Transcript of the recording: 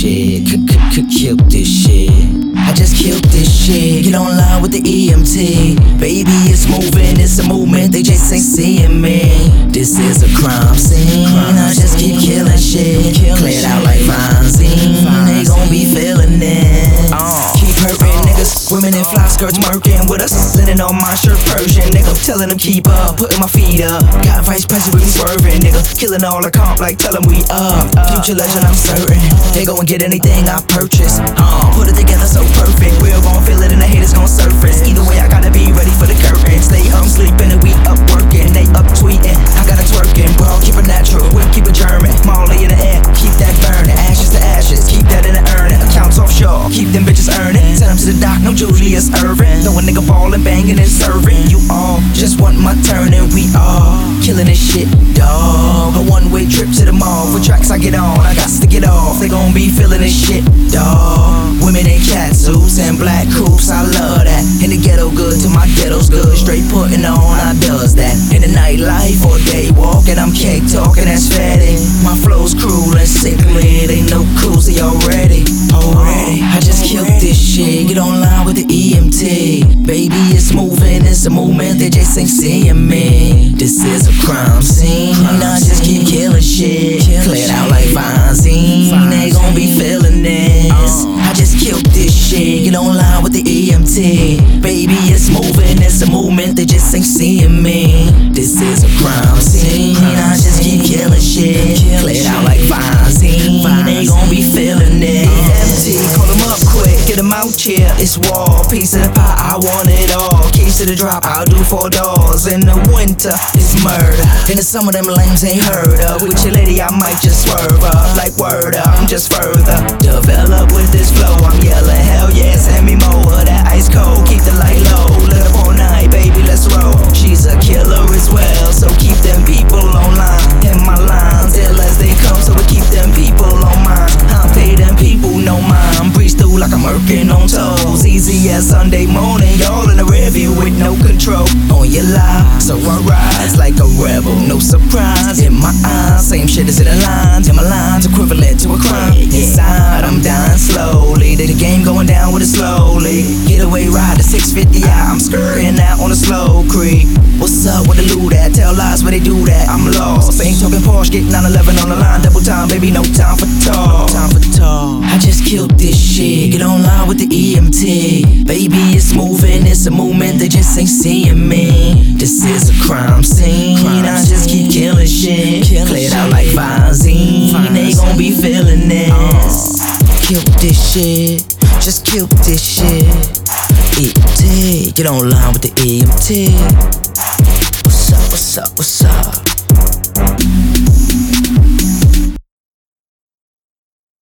shit. just -c this shit. I just killed this shit. Get online with the EMT. Baby, it's moving, it's a movement. They just ain't seeing me. This is a crime scene. I just keep killing shit. Skirts murking with us. Linen on my shirt Persian. Nigga, telling them keep up. Putting my feet up. Got vice president with me swerving. Nigga, killing all the comp like tell them we up. Future legend, I'm certain. They gon' get anything I purchase. Uh, put it together so perfect. We're gon' feel it and the haters gon' surface. Either way, I gotta be ready for the curtain. Stay home sleeping and we up working. They up tweeting. I gotta twerking. Bro, keep it natural. We keep it German. Molly in the air. Keep that burning. Ashes to ashes. Keep that in the urning. Accounts offshore. Keep them bitches earning. Send them to the dock. Julius Erving. Throw a nigga ballin', bangin', and serving. You all just want my turn and we all killing this shit, dog. A one way trip to the mall. For tracks I get on. I got to get off. They gon' be feeling this shit, dog. Women in cat suits and black coops. I love that. In the ghetto good to my ghetto's good. Straight puttin' on. Online with the EMT. Baby, it's moving. It's a movement. They just ain't seeing me. This is a crime scene. I just keep killing shit. Cleared out like Fonzine. They gon' be feeling this. I just killed this shit. Get online with the EMT. Baby, it's moving. It's a movement. They just ain't seeing me. This is a crime them out. It's war. Piece of the pie. I want it all. Keys to the drop. I'll do four doors. In the winter, it's murder. In the summer, them lames ain't heard of. With your lady, I might just swerve up. Like word up. I'm just further. Develop with this flow. I'm yelling, hell yeah. Send me more of that like I'm working on toes. Easy as Sunday morning. Y'all in the review with no control. On your life. So I rise like a rebel. No surprise. In my eyes. Same shit as in the lines. In my lines equivalent to a crime. Inside, I'm dying slowly. The game going down with it slowly. Getaway ride to 650. I'm skirting out on a slow creek. What's up with the loot at? Tell lies where they do that. I'm lost. Ain't talking Porsche, get 911 on the line. Double time, baby, no time for talk. Baby, it's moving, it's a movement. They just ain't seeing me. This is a crime scene. I just keep killing shit. Cleared out like Fonzine. They gon' be feeling this. Killed this shit. Just killed this shit. EMT. Get online with the EMT. What's up, what's up, what's up?